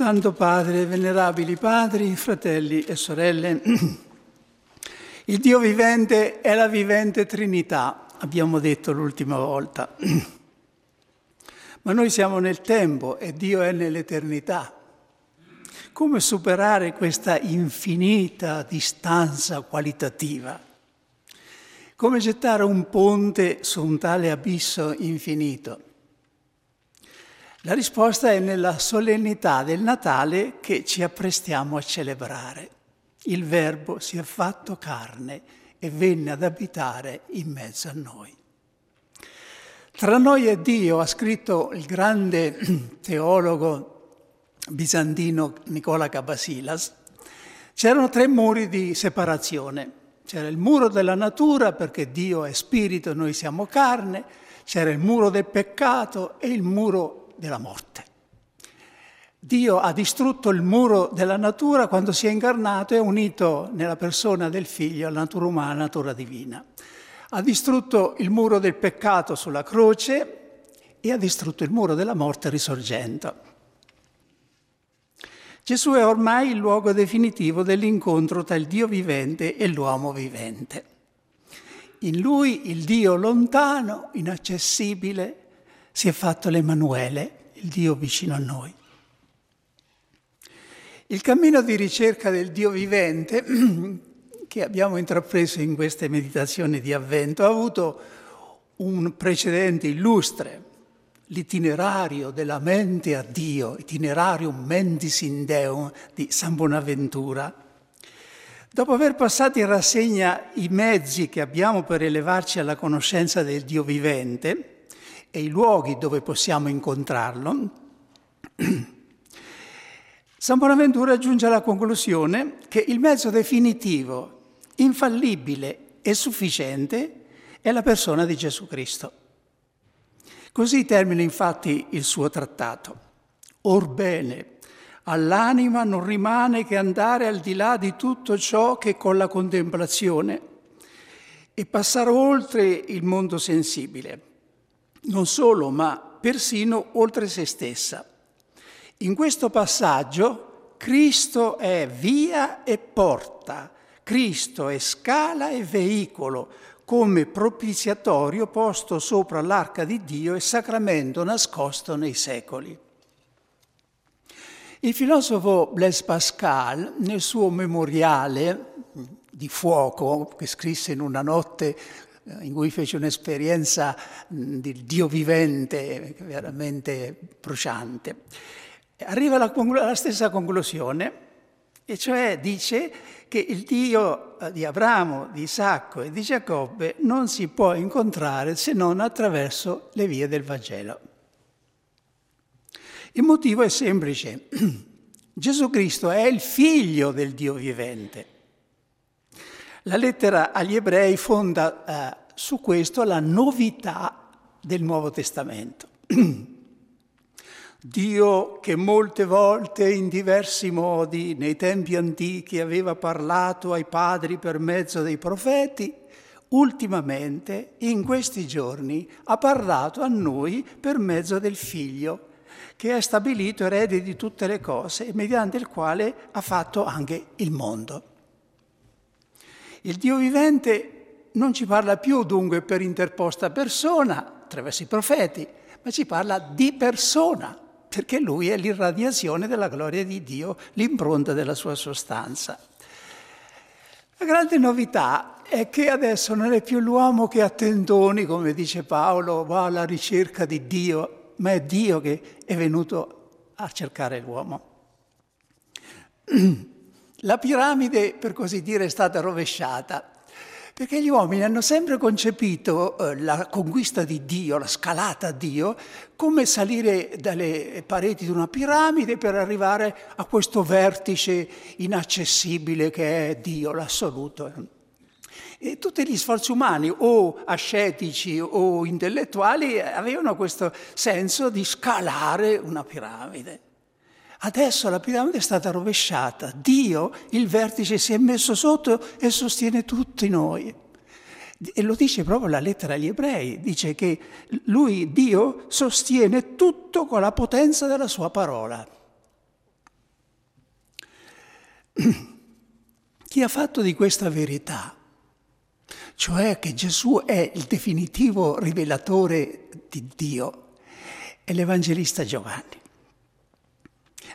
Santo Padre, venerabili padri, fratelli e sorelle, il Dio vivente è la vivente Trinità, abbiamo detto l'ultima volta. Ma noi siamo nel tempo e Dio è nell'eternità. Come superare questa infinita distanza qualitativa? Come gettare un ponte su un tale abisso infinito? La risposta è nella solennità del Natale che ci apprestiamo a celebrare. Il Verbo si è fatto carne e venne ad abitare in mezzo a noi. Tra noi e Dio, ha scritto il grande teologo bizantino Nicola Cabasilas, c'erano tre muri di separazione. C'era il muro della natura perché Dio è spirito e noi siamo carne, c'era il muro del peccato e il muro della morte. Dio ha distrutto il muro della natura quando si è incarnato e ha unito nella persona del figlio la natura umana, la natura divina. Ha distrutto il muro del peccato sulla croce e ha distrutto il muro della morte risorgendo. Gesù è ormai il luogo definitivo dell'incontro tra il Dio vivente e l'uomo vivente. In lui il Dio lontano, inaccessibile, si è fatto l'Emanuele, il Dio vicino a noi. Il cammino di ricerca del Dio vivente che abbiamo intrapreso in queste meditazioni di avvento ha avuto un precedente illustre, l'itinerario della mente a Dio, itinerarium mentis in Deum di San Bonaventura. Dopo aver passato in rassegna i mezzi che abbiamo per elevarci alla conoscenza del Dio vivente, e i luoghi dove possiamo incontrarlo, San Bonaventura giunge alla conclusione che il mezzo definitivo, infallibile e sufficiente è la persona di Gesù Cristo. Così termina infatti il suo trattato. Orbene, all'anima non rimane che andare al di là di tutto ciò che con la contemplazione e passare oltre il mondo sensibile non solo, ma persino oltre se stessa. In questo passaggio Cristo è via e porta, Cristo è scala e veicolo, come propiziatorio posto sopra l'arca di Dio e sacramento nascosto nei secoli. Il filosofo Blaise Pascal, nel suo memoriale di fuoco che scrisse in una notte in cui fece un'esperienza di Dio vivente veramente bruciante. Arriva alla, alla stessa conclusione, e cioè dice che il Dio eh, di Abramo, di Isacco e di Giacobbe non si può incontrare se non attraverso le vie del Vangelo. Il motivo è semplice. Gesù Cristo è il figlio del Dio vivente. La lettera agli ebrei fonda eh, su questo la novità del Nuovo Testamento. Dio che molte volte in diversi modi nei tempi antichi aveva parlato ai padri per mezzo dei profeti, ultimamente in questi giorni ha parlato a noi per mezzo del Figlio, che è stabilito erede di tutte le cose e mediante il quale ha fatto anche il mondo. Il Dio vivente non ci parla più dunque per interposta persona, attraverso i profeti, ma ci parla di persona, perché lui è l'irradiazione della gloria di Dio, l'impronta della sua sostanza. La grande novità è che adesso non è più l'uomo che a tendoni, come dice Paolo, va alla ricerca di Dio, ma è Dio che è venuto a cercare l'uomo. La piramide, per così dire, è stata rovesciata, perché gli uomini hanno sempre concepito eh, la conquista di Dio, la scalata a Dio, come salire dalle pareti di una piramide per arrivare a questo vertice inaccessibile che è Dio, l'assoluto. E tutti gli sforzi umani, o ascetici o intellettuali, avevano questo senso di scalare una piramide. Adesso la piramide è stata rovesciata, Dio, il vertice, si è messo sotto e sostiene tutti noi. E lo dice proprio la lettera agli ebrei, dice che lui, Dio, sostiene tutto con la potenza della sua parola. Chi ha fatto di questa verità, cioè che Gesù è il definitivo rivelatore di Dio, è l'Evangelista Giovanni.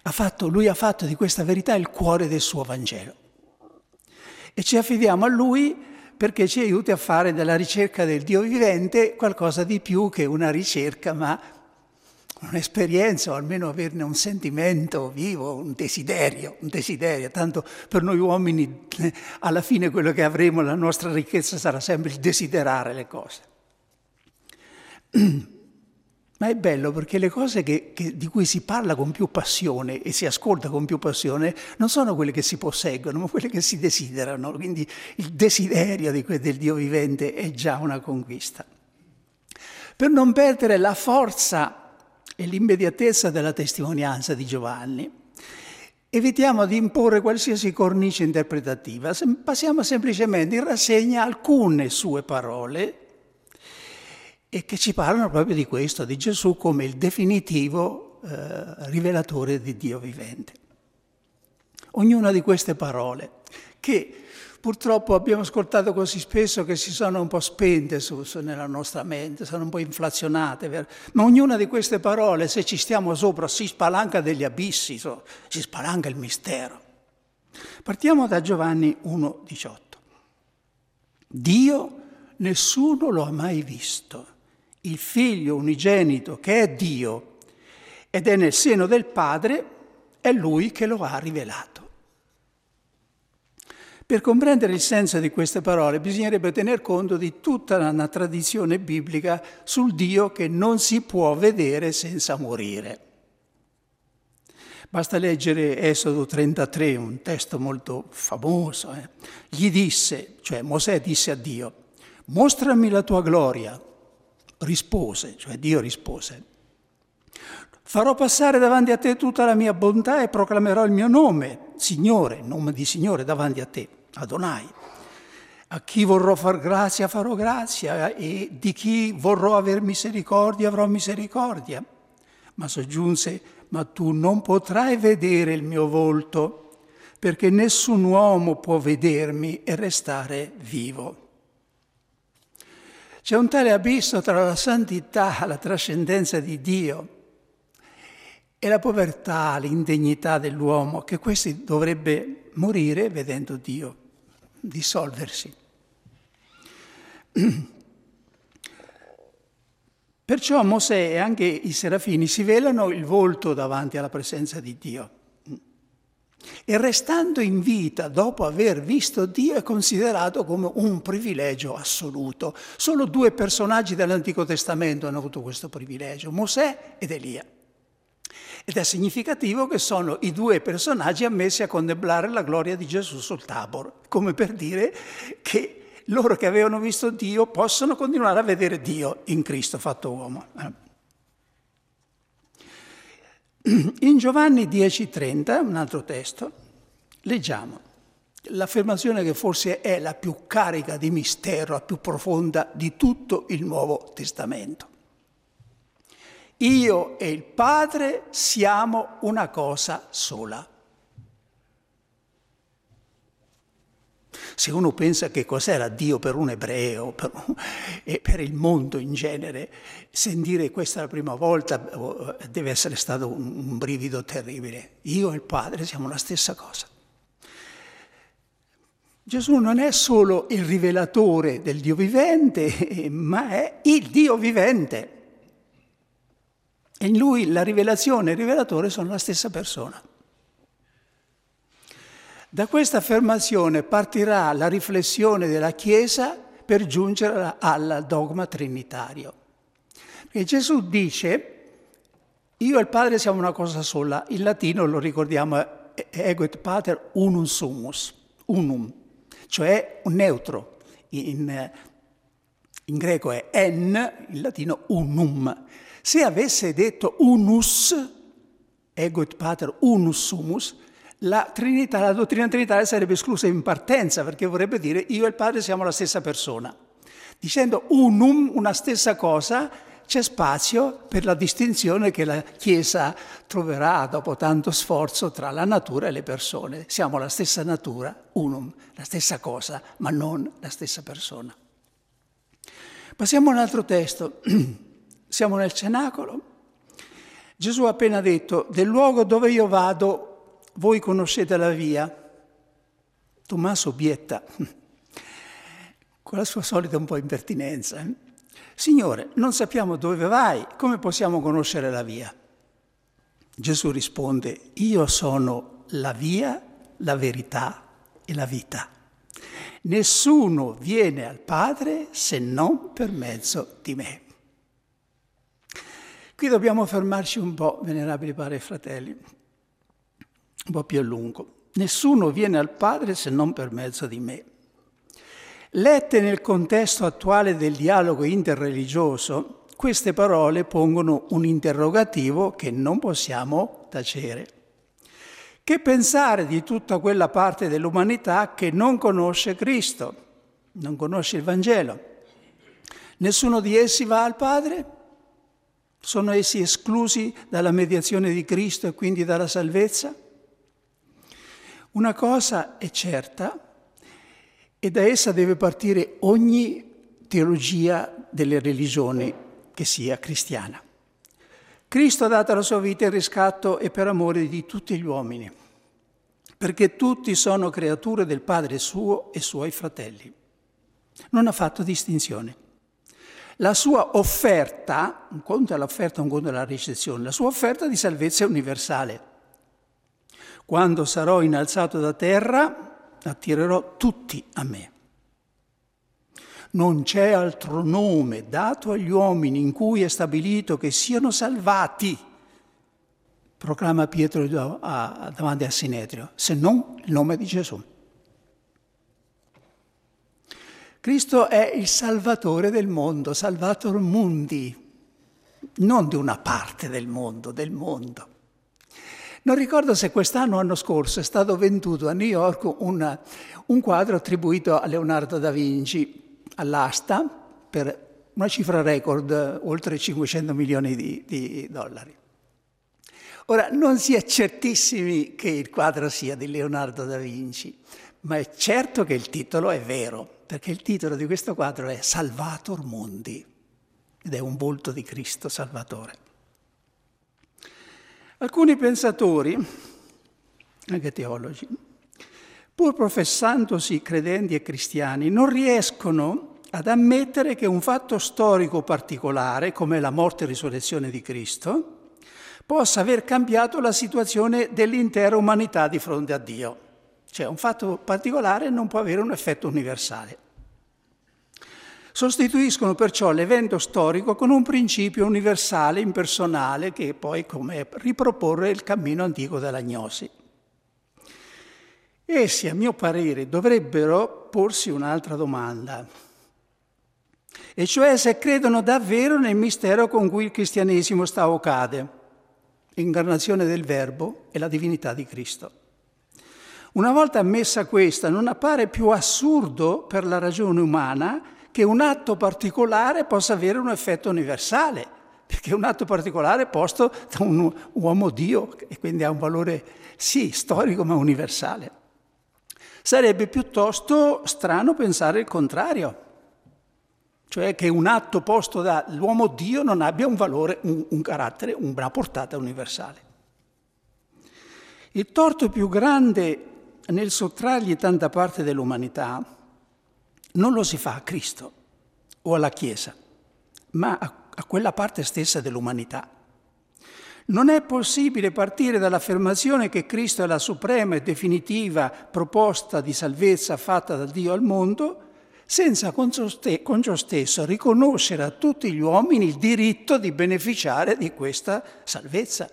Ha fatto, lui ha fatto di questa verità il cuore del suo Vangelo. E ci affidiamo a lui perché ci aiuti a fare della ricerca del Dio vivente qualcosa di più che una ricerca, ma un'esperienza o almeno averne un sentimento vivo, un desiderio, un desiderio. Tanto per noi uomini alla fine quello che avremo, la nostra ricchezza sarà sempre il desiderare le cose. Ma è bello perché le cose che, che, di cui si parla con più passione e si ascolta con più passione non sono quelle che si posseggono, ma quelle che si desiderano. Quindi il desiderio di del Dio vivente è già una conquista. Per non perdere la forza e l'immediatezza della testimonianza di Giovanni, evitiamo di imporre qualsiasi cornice interpretativa, passiamo semplicemente in rassegna alcune sue parole e che ci parlano proprio di questo, di Gesù come il definitivo eh, rivelatore di Dio vivente. Ognuna di queste parole, che purtroppo abbiamo ascoltato così spesso che si sono un po' spente su, su, nella nostra mente, sono un po' inflazionate, ma ognuna di queste parole, se ci stiamo sopra, si spalanca degli abissi, si spalanca il mistero. Partiamo da Giovanni 1,18. Dio nessuno lo ha mai visto il figlio unigenito che è Dio ed è nel seno del Padre, è lui che lo ha rivelato. Per comprendere il senso di queste parole bisognerebbe tener conto di tutta una tradizione biblica sul Dio che non si può vedere senza morire. Basta leggere Esodo 33, un testo molto famoso. Eh? Gli disse, cioè Mosè disse a Dio, mostrami la tua gloria rispose, cioè Dio rispose, farò passare davanti a te tutta la mia bontà e proclamerò il mio nome, Signore, nome di Signore davanti a te, Adonai. A chi vorrò far grazia farò grazia e di chi vorrò aver misericordia avrò misericordia. Ma soggiunse, ma tu non potrai vedere il mio volto, perché nessun uomo può vedermi e restare vivo. C'è un tale abisso tra la santità, la trascendenza di Dio e la povertà, l'indegnità dell'uomo, che questi dovrebbe morire vedendo Dio, dissolversi. Perciò Mosè e anche i serafini si velano il volto davanti alla presenza di Dio. E restando in vita dopo aver visto Dio è considerato come un privilegio assoluto. Solo due personaggi dell'Antico Testamento hanno avuto questo privilegio, Mosè ed Elia. Ed è significativo che sono i due personaggi ammessi a contemplare la gloria di Gesù sul Tabor, come per dire che loro che avevano visto Dio possono continuare a vedere Dio in Cristo fatto uomo. In Giovanni 10:30, un altro testo, leggiamo l'affermazione che forse è la più carica di mistero, la più profonda di tutto il Nuovo Testamento. Io e il Padre siamo una cosa sola. Se uno pensa che cos'era Dio per un ebreo per, e per il mondo in genere, sentire questa la prima volta deve essere stato un, un brivido terribile. Io e il Padre siamo la stessa cosa. Gesù non è solo il rivelatore del Dio vivente, ma è il Dio vivente. E in lui la rivelazione e il rivelatore sono la stessa persona. Da questa affermazione partirà la riflessione della Chiesa per giungere al dogma trinitario. Perché Gesù dice, io e il Padre siamo una cosa sola, in latino lo ricordiamo, ego et pater unum sumus, unum, cioè un neutro, in, in greco è en, in latino unum. Se avesse detto unus, ego et pater unus sumus, la, Trinità, la dottrina trinitaria sarebbe esclusa in partenza, perché vorrebbe dire io e il Padre siamo la stessa persona. Dicendo unum, una stessa cosa, c'è spazio per la distinzione che la Chiesa troverà dopo tanto sforzo tra la natura e le persone. Siamo la stessa natura, unum, la stessa cosa, ma non la stessa persona. Passiamo a un altro testo. Siamo nel cenacolo. Gesù ha appena detto, del luogo dove io vado, voi conoscete la via. Tommaso obietta, con la sua solita un po' impertinenza. Eh? Signore, non sappiamo dove vai, come possiamo conoscere la via? Gesù risponde, io sono la via, la verità e la vita. Nessuno viene al Padre se non per mezzo di me. Qui dobbiamo fermarci un po', venerabili padri e fratelli, un po' più a lungo. Nessuno viene al Padre se non per mezzo di me. Lette nel contesto attuale del dialogo interreligioso, queste parole pongono un interrogativo che non possiamo tacere. Che pensare di tutta quella parte dell'umanità che non conosce Cristo, non conosce il Vangelo? Nessuno di essi va al Padre? Sono essi esclusi dalla mediazione di Cristo e quindi dalla salvezza? Una cosa è certa, e da essa deve partire ogni teologia delle religioni che sia cristiana. Cristo ha dato la sua vita in riscatto e per amore di tutti gli uomini, perché tutti sono creature del Padre suo e suoi fratelli. Non ha fatto distinzione. La sua offerta, un conto è l'offerta, un conto è la ricezione, la sua offerta di salvezza è universale. Quando sarò innalzato da terra, attirerò tutti a me. Non c'è altro nome dato agli uomini in cui è stabilito che siano salvati, proclama Pietro davanti a Sinedrio, se non il nome di Gesù. Cristo è il Salvatore del mondo, Salvator Mundi, non di una parte del mondo, del mondo. Non ricordo se quest'anno o l'anno scorso è stato venduto a New York una, un quadro attribuito a Leonardo da Vinci all'asta per una cifra record, oltre 500 milioni di, di dollari. Ora, non si è certissimi che il quadro sia di Leonardo da Vinci, ma è certo che il titolo è vero, perché il titolo di questo quadro è Salvator Mundi ed è un volto di Cristo Salvatore. Alcuni pensatori, anche teologi, pur professandosi credenti e cristiani, non riescono ad ammettere che un fatto storico particolare, come la morte e risurrezione di Cristo, possa aver cambiato la situazione dell'intera umanità di fronte a Dio. Cioè un fatto particolare non può avere un effetto universale. Sostituiscono perciò l'evento storico con un principio universale, impersonale, che poi come riproporre il cammino antico dell'agnosi. Essi, a mio parere, dovrebbero porsi un'altra domanda, e cioè se credono davvero nel mistero con cui il cristianesimo sta o cade, l'incarnazione del Verbo e la divinità di Cristo. Una volta ammessa questa, non appare più assurdo per la ragione umana che un atto particolare possa avere un effetto universale, perché è un atto particolare posto da un uomo Dio e quindi ha un valore sì storico ma universale. Sarebbe piuttosto strano pensare il contrario, cioè che un atto posto dall'uomo Dio non abbia un valore, un, un carattere, una portata universale. Il torto più grande nel sottrargli tanta parte dell'umanità non lo si fa a Cristo o alla Chiesa, ma a, a quella parte stessa dell'umanità. Non è possibile partire dall'affermazione che Cristo è la suprema e definitiva proposta di salvezza fatta da Dio al mondo, senza con ciò stesso riconoscere a tutti gli uomini il diritto di beneficiare di questa salvezza.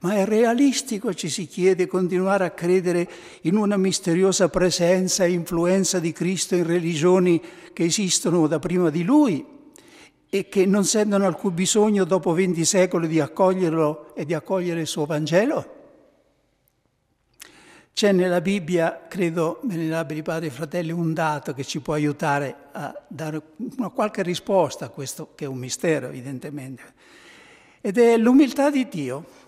Ma è realistico, ci si chiede, continuare a credere in una misteriosa presenza e influenza di Cristo in religioni che esistono da prima di Lui e che non sentono alcun bisogno dopo venti secoli di accoglierlo e di accogliere il suo Vangelo? C'è nella Bibbia, credo, venerabili padri e fratelli, un dato che ci può aiutare a dare una qualche risposta a questo che è un mistero, evidentemente. Ed è l'umiltà di Dio.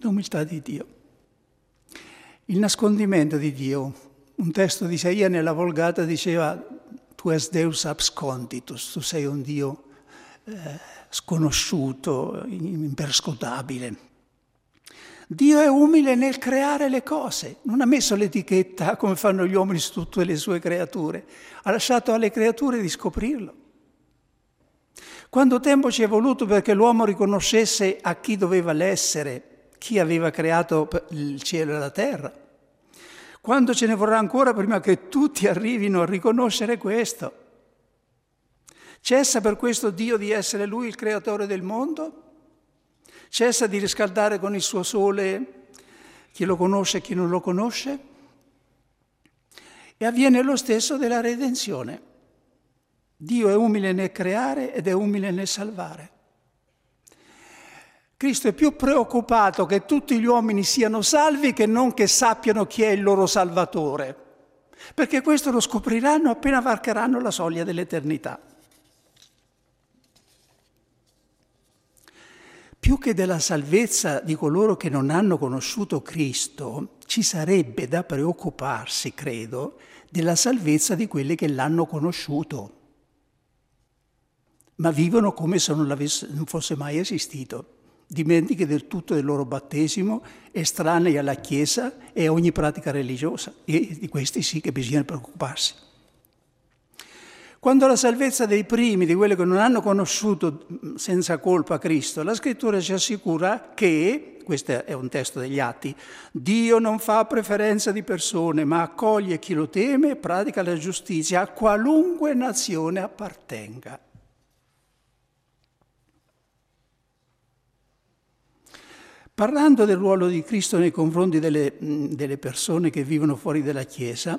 L'umiltà di Dio. Il nascondimento di Dio. Un testo di Isaia nella Volgata diceva tu es Deus absconditus, tu sei un Dio eh, sconosciuto, imperscrutabile. Dio è umile nel creare le cose, non ha messo l'etichetta come fanno gli uomini su tutte le sue creature, ha lasciato alle creature di scoprirlo. Quanto tempo ci è voluto perché l'uomo riconoscesse a chi doveva l'essere, chi aveva creato il cielo e la terra? Quando ce ne vorrà ancora prima che tutti arrivino a riconoscere questo? Cessa per questo Dio di essere Lui il creatore del mondo? Cessa di riscaldare con il suo sole chi lo conosce e chi non lo conosce? E avviene lo stesso della redenzione. Dio è umile nel creare ed è umile nel salvare. Cristo è più preoccupato che tutti gli uomini siano salvi che non che sappiano chi è il loro Salvatore, perché questo lo scopriranno appena varcheranno la soglia dell'eternità. Più che della salvezza di coloro che non hanno conosciuto Cristo, ci sarebbe da preoccuparsi, credo, della salvezza di quelli che l'hanno conosciuto, ma vivono come se non, non fosse mai esistito, dimentichi del tutto del loro battesimo, estranei alla Chiesa e a ogni pratica religiosa. E di questi sì che bisogna preoccuparsi. Quando la salvezza dei primi, di quelli che non hanno conosciuto senza colpa Cristo, la scrittura ci assicura che, questo è un testo degli atti, Dio non fa preferenza di persone, ma accoglie chi lo teme e pratica la giustizia a qualunque nazione appartenga. Parlando del ruolo di Cristo nei confronti delle, delle persone che vivono fuori dalla Chiesa,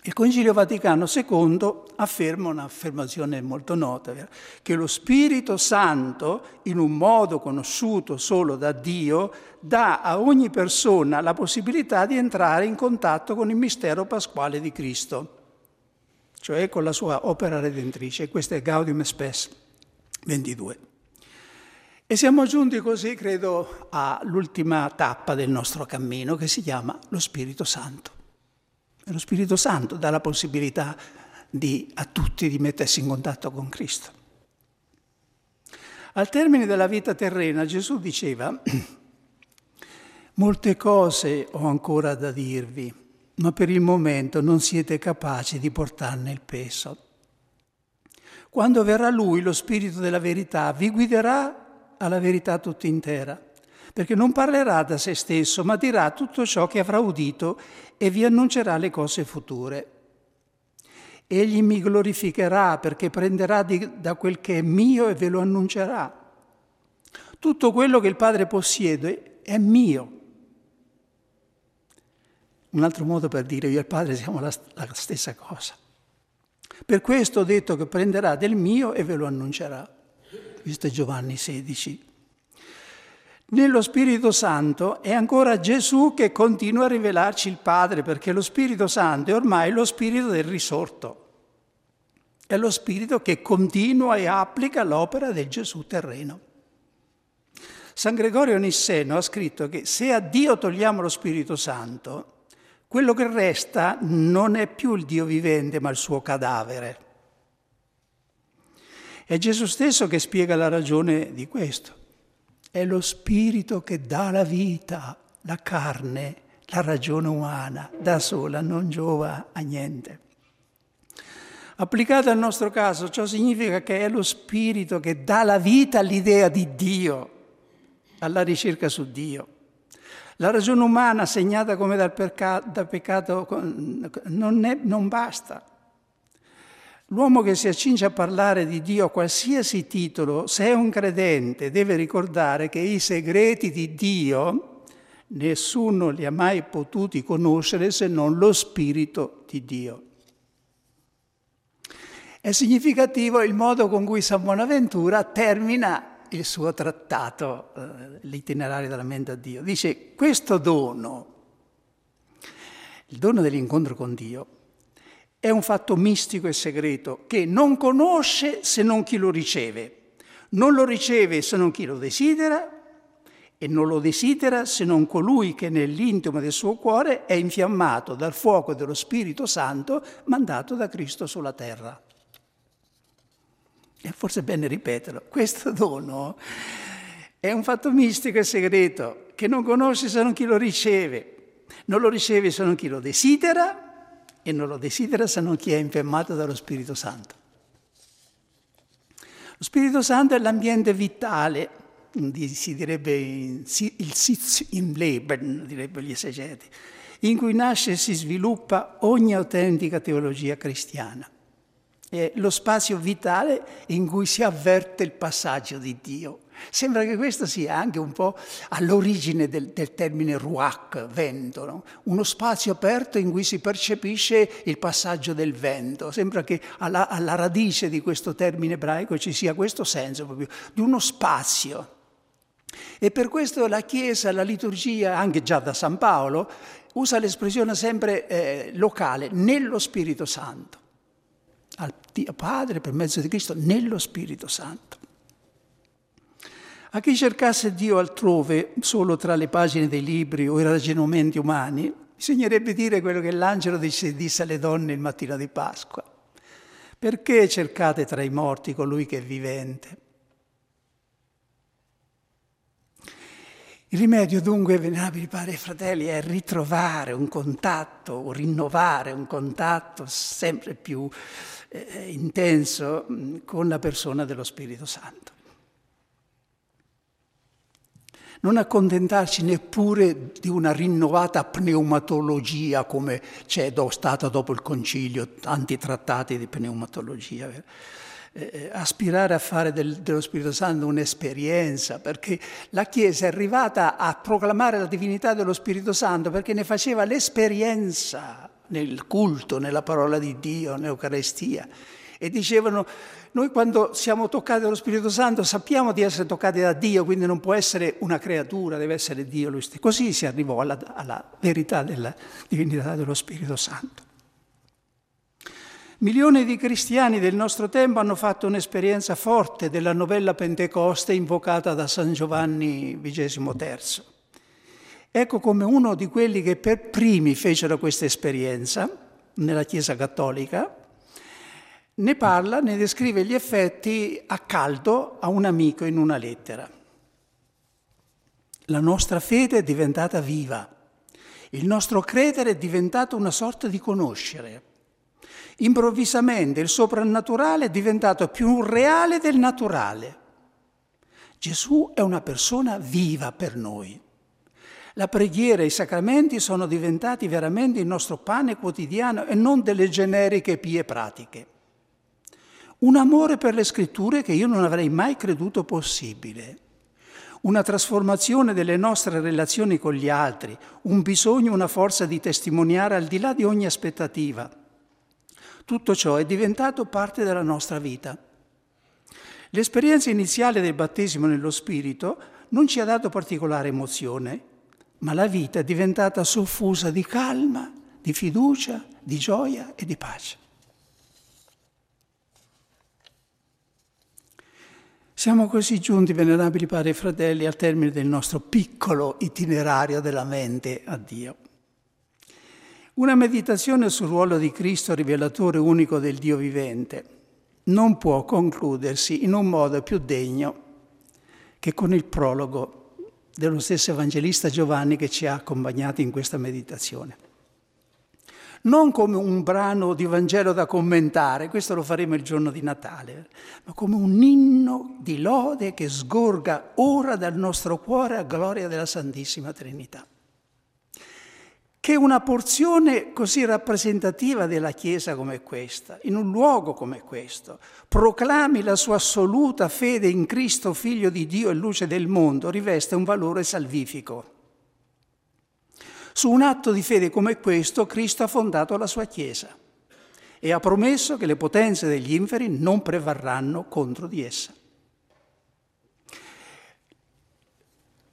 il Concilio Vaticano II afferma un'affermazione molto nota, che lo Spirito Santo, in un modo conosciuto solo da Dio, dà a ogni persona la possibilità di entrare in contatto con il mistero pasquale di Cristo, cioè con la sua opera redentrice. Questo è Gaudium Spes 22. E siamo giunti così, credo, all'ultima tappa del nostro cammino che si chiama lo Spirito Santo. E lo Spirito Santo dà la possibilità di, a tutti di mettersi in contatto con Cristo. Al termine della vita terrena Gesù diceva, molte cose ho ancora da dirvi, ma per il momento non siete capaci di portarne il peso. Quando verrà Lui, lo Spirito della verità, vi guiderà alla verità tutta intera perché non parlerà da se stesso, ma dirà tutto ciò che avrà udito e vi annuncerà le cose future. Egli mi glorificherà perché prenderà di, da quel che è mio e ve lo annuncerà. Tutto quello che il Padre possiede è mio. Un altro modo per dire io e il Padre siamo la, la stessa cosa. Per questo ho detto che prenderà del mio e ve lo annuncerà. Questo è Giovanni 16. Nello Spirito Santo è ancora Gesù che continua a rivelarci il Padre, perché lo Spirito Santo è ormai lo Spirito del risorto. È lo Spirito che continua e applica l'opera del Gesù terreno. San Gregorio Nisseno ha scritto che se a Dio togliamo lo Spirito Santo, quello che resta non è più il Dio vivente, ma il suo cadavere. È Gesù stesso che spiega la ragione di questo. È lo spirito che dà la vita, la carne, la ragione umana, da sola non giova a niente. Applicata al nostro caso, ciò significa che è lo spirito che dà la vita all'idea di Dio, alla ricerca su Dio. La ragione umana segnata come dal, dal peccato non, è, non basta. L'uomo che si accinge a parlare di Dio a qualsiasi titolo, se è un credente, deve ricordare che i segreti di Dio nessuno li ha mai potuti conoscere se non lo Spirito di Dio. È significativo il modo con cui San Bonaventura termina il suo trattato, eh, l'itinerario della mente a Dio. Dice, questo dono Il dono dell'incontro con Dio è un fatto mistico e segreto che non conosce se non chi lo riceve, non lo riceve se non chi lo desidera e non lo desidera se non colui che nell'intimo del suo cuore è infiammato dal fuoco dello Spirito Santo mandato da Cristo sulla terra. E forse è bene ripeterlo, questo dono è un fatto mistico e segreto che non conosce se non chi lo riceve, non lo riceve se non chi lo desidera e non lo desidera se non chi è infiammato dallo Spirito Santo. Lo Spirito Santo è l'ambiente vitale, si direbbe il Sitz im Leben, direbbero gli esegeti, in cui nasce e si sviluppa ogni autentica teologia cristiana. È lo spazio vitale in cui si avverte il passaggio di Dio Sembra che questo sia anche un po' all'origine del, del termine ruach, vento, no? uno spazio aperto in cui si percepisce il passaggio del vento. Sembra che alla, alla radice di questo termine ebraico ci sia questo senso proprio di uno spazio. E per questo la Chiesa, la liturgia, anche già da San Paolo, usa l'espressione sempre eh, locale, nello Spirito Santo. Al Padre per mezzo di Cristo, nello Spirito Santo. A chi cercasse Dio altrove, solo tra le pagine dei libri o i ragionamenti umani, bisognerebbe dire quello che l'angelo disse, disse alle donne il mattino di Pasqua. Perché cercate tra i morti colui che è vivente? Il rimedio dunque, venerabili padri e fratelli, è ritrovare un contatto, o rinnovare un contatto sempre più eh, intenso mm, con la persona dello Spirito Santo non accontentarci neppure di una rinnovata pneumatologia come c'è stata dopo il concilio, tanti trattati di pneumatologia. Eh, eh, aspirare a fare del, dello Spirito Santo un'esperienza, perché la Chiesa è arrivata a proclamare la divinità dello Spirito Santo perché ne faceva l'esperienza nel culto, nella parola di Dio, nell'Eucarestia. E dicevano noi quando siamo toccati dallo Spirito Santo sappiamo di essere toccati da Dio, quindi non può essere una creatura, deve essere Dio lui stesso. Così si arrivò alla, alla verità della divinità dello Spirito Santo. Milioni di cristiani del nostro tempo hanno fatto un'esperienza forte della novella Pentecoste invocata da San Giovanni XXIII. Ecco come uno di quelli che per primi fecero questa esperienza nella Chiesa Cattolica ne parla, ne descrive gli effetti a caldo a un amico in una lettera. La nostra fede è diventata viva, il nostro credere è diventato una sorta di conoscere. Improvvisamente il soprannaturale è diventato più reale del naturale. Gesù è una persona viva per noi. La preghiera e i sacramenti sono diventati veramente il nostro pane quotidiano e non delle generiche pie pratiche. Un amore per le scritture che io non avrei mai creduto possibile. Una trasformazione delle nostre relazioni con gli altri, un bisogno, una forza di testimoniare al di là di ogni aspettativa. Tutto ciò è diventato parte della nostra vita. L'esperienza iniziale del battesimo nello Spirito non ci ha dato particolare emozione, ma la vita è diventata soffusa di calma, di fiducia, di gioia e di pace. Siamo così giunti, venerabili padri e fratelli, al termine del nostro piccolo itinerario della mente a Dio. Una meditazione sul ruolo di Cristo, rivelatore unico del Dio vivente, non può concludersi in un modo più degno che con il prologo dello stesso evangelista Giovanni che ci ha accompagnati in questa meditazione non come un brano di Vangelo da commentare, questo lo faremo il giorno di Natale, ma come un inno di lode che sgorga ora dal nostro cuore a gloria della Santissima Trinità. Che una porzione così rappresentativa della Chiesa come questa, in un luogo come questo, proclami la sua assoluta fede in Cristo, Figlio di Dio e luce del mondo, riveste un valore salvifico. Su un atto di fede come questo Cristo ha fondato la sua Chiesa e ha promesso che le potenze degli inferi non prevarranno contro di essa.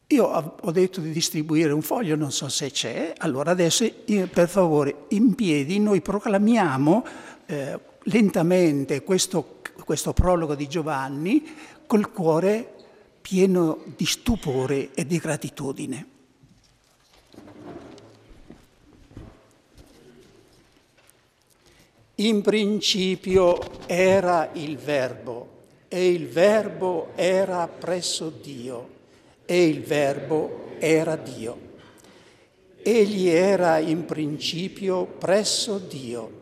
io ho detto di distribuire un foglio, non so se c'è, allora adesso per favore in piedi noi proclamiamo eh, lentamente questo, questo prologo di Giovanni col cuore pieno di stupore e di gratitudine. In principio era il Verbo e il Verbo era presso Dio e il Verbo era Dio. Egli era in principio presso Dio.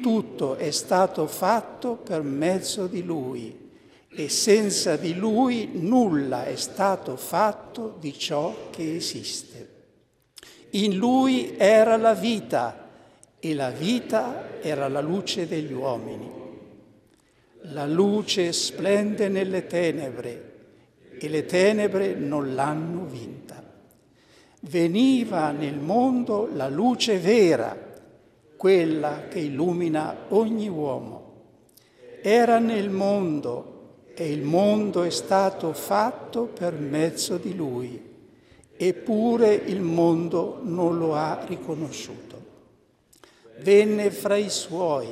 Tutto è stato fatto per mezzo di Lui e senza di Lui nulla è stato fatto di ciò che esiste. In Lui era la vita e la vita era la luce degli uomini. La luce splende nelle tenebre e le tenebre non l'hanno vinta. Veniva nel mondo la luce vera, quella che illumina ogni uomo. Era nel mondo e il mondo è stato fatto per mezzo di lui, eppure il mondo non lo ha riconosciuto venne fra i suoi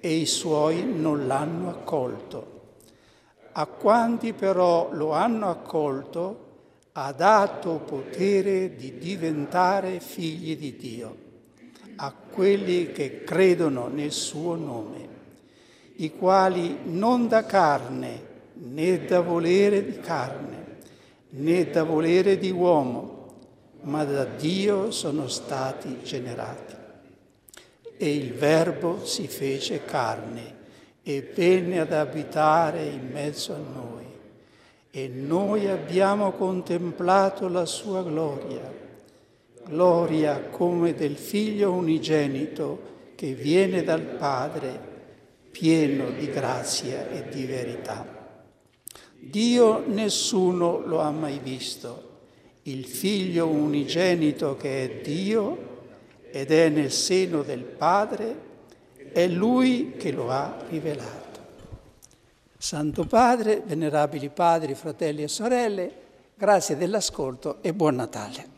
e i suoi non l'hanno accolto. A quanti però lo hanno accolto ha dato potere di diventare figli di Dio, a quelli che credono nel suo nome, i quali non da carne né da volere di carne né da volere di uomo, ma da Dio sono stati generati e il Verbo si fece carne e venne ad abitare in mezzo a noi. E noi abbiamo contemplato la sua gloria, gloria come del figlio unigenito che viene dal Padre, pieno di grazia e di verità. Dio nessuno lo ha mai visto, il figlio unigenito che è Dio, ed è nel seno del Padre, è Lui che lo ha rivelato. Santo Padre, venerabili padri, fratelli e sorelle, grazie dell'ascolto e buon Natale.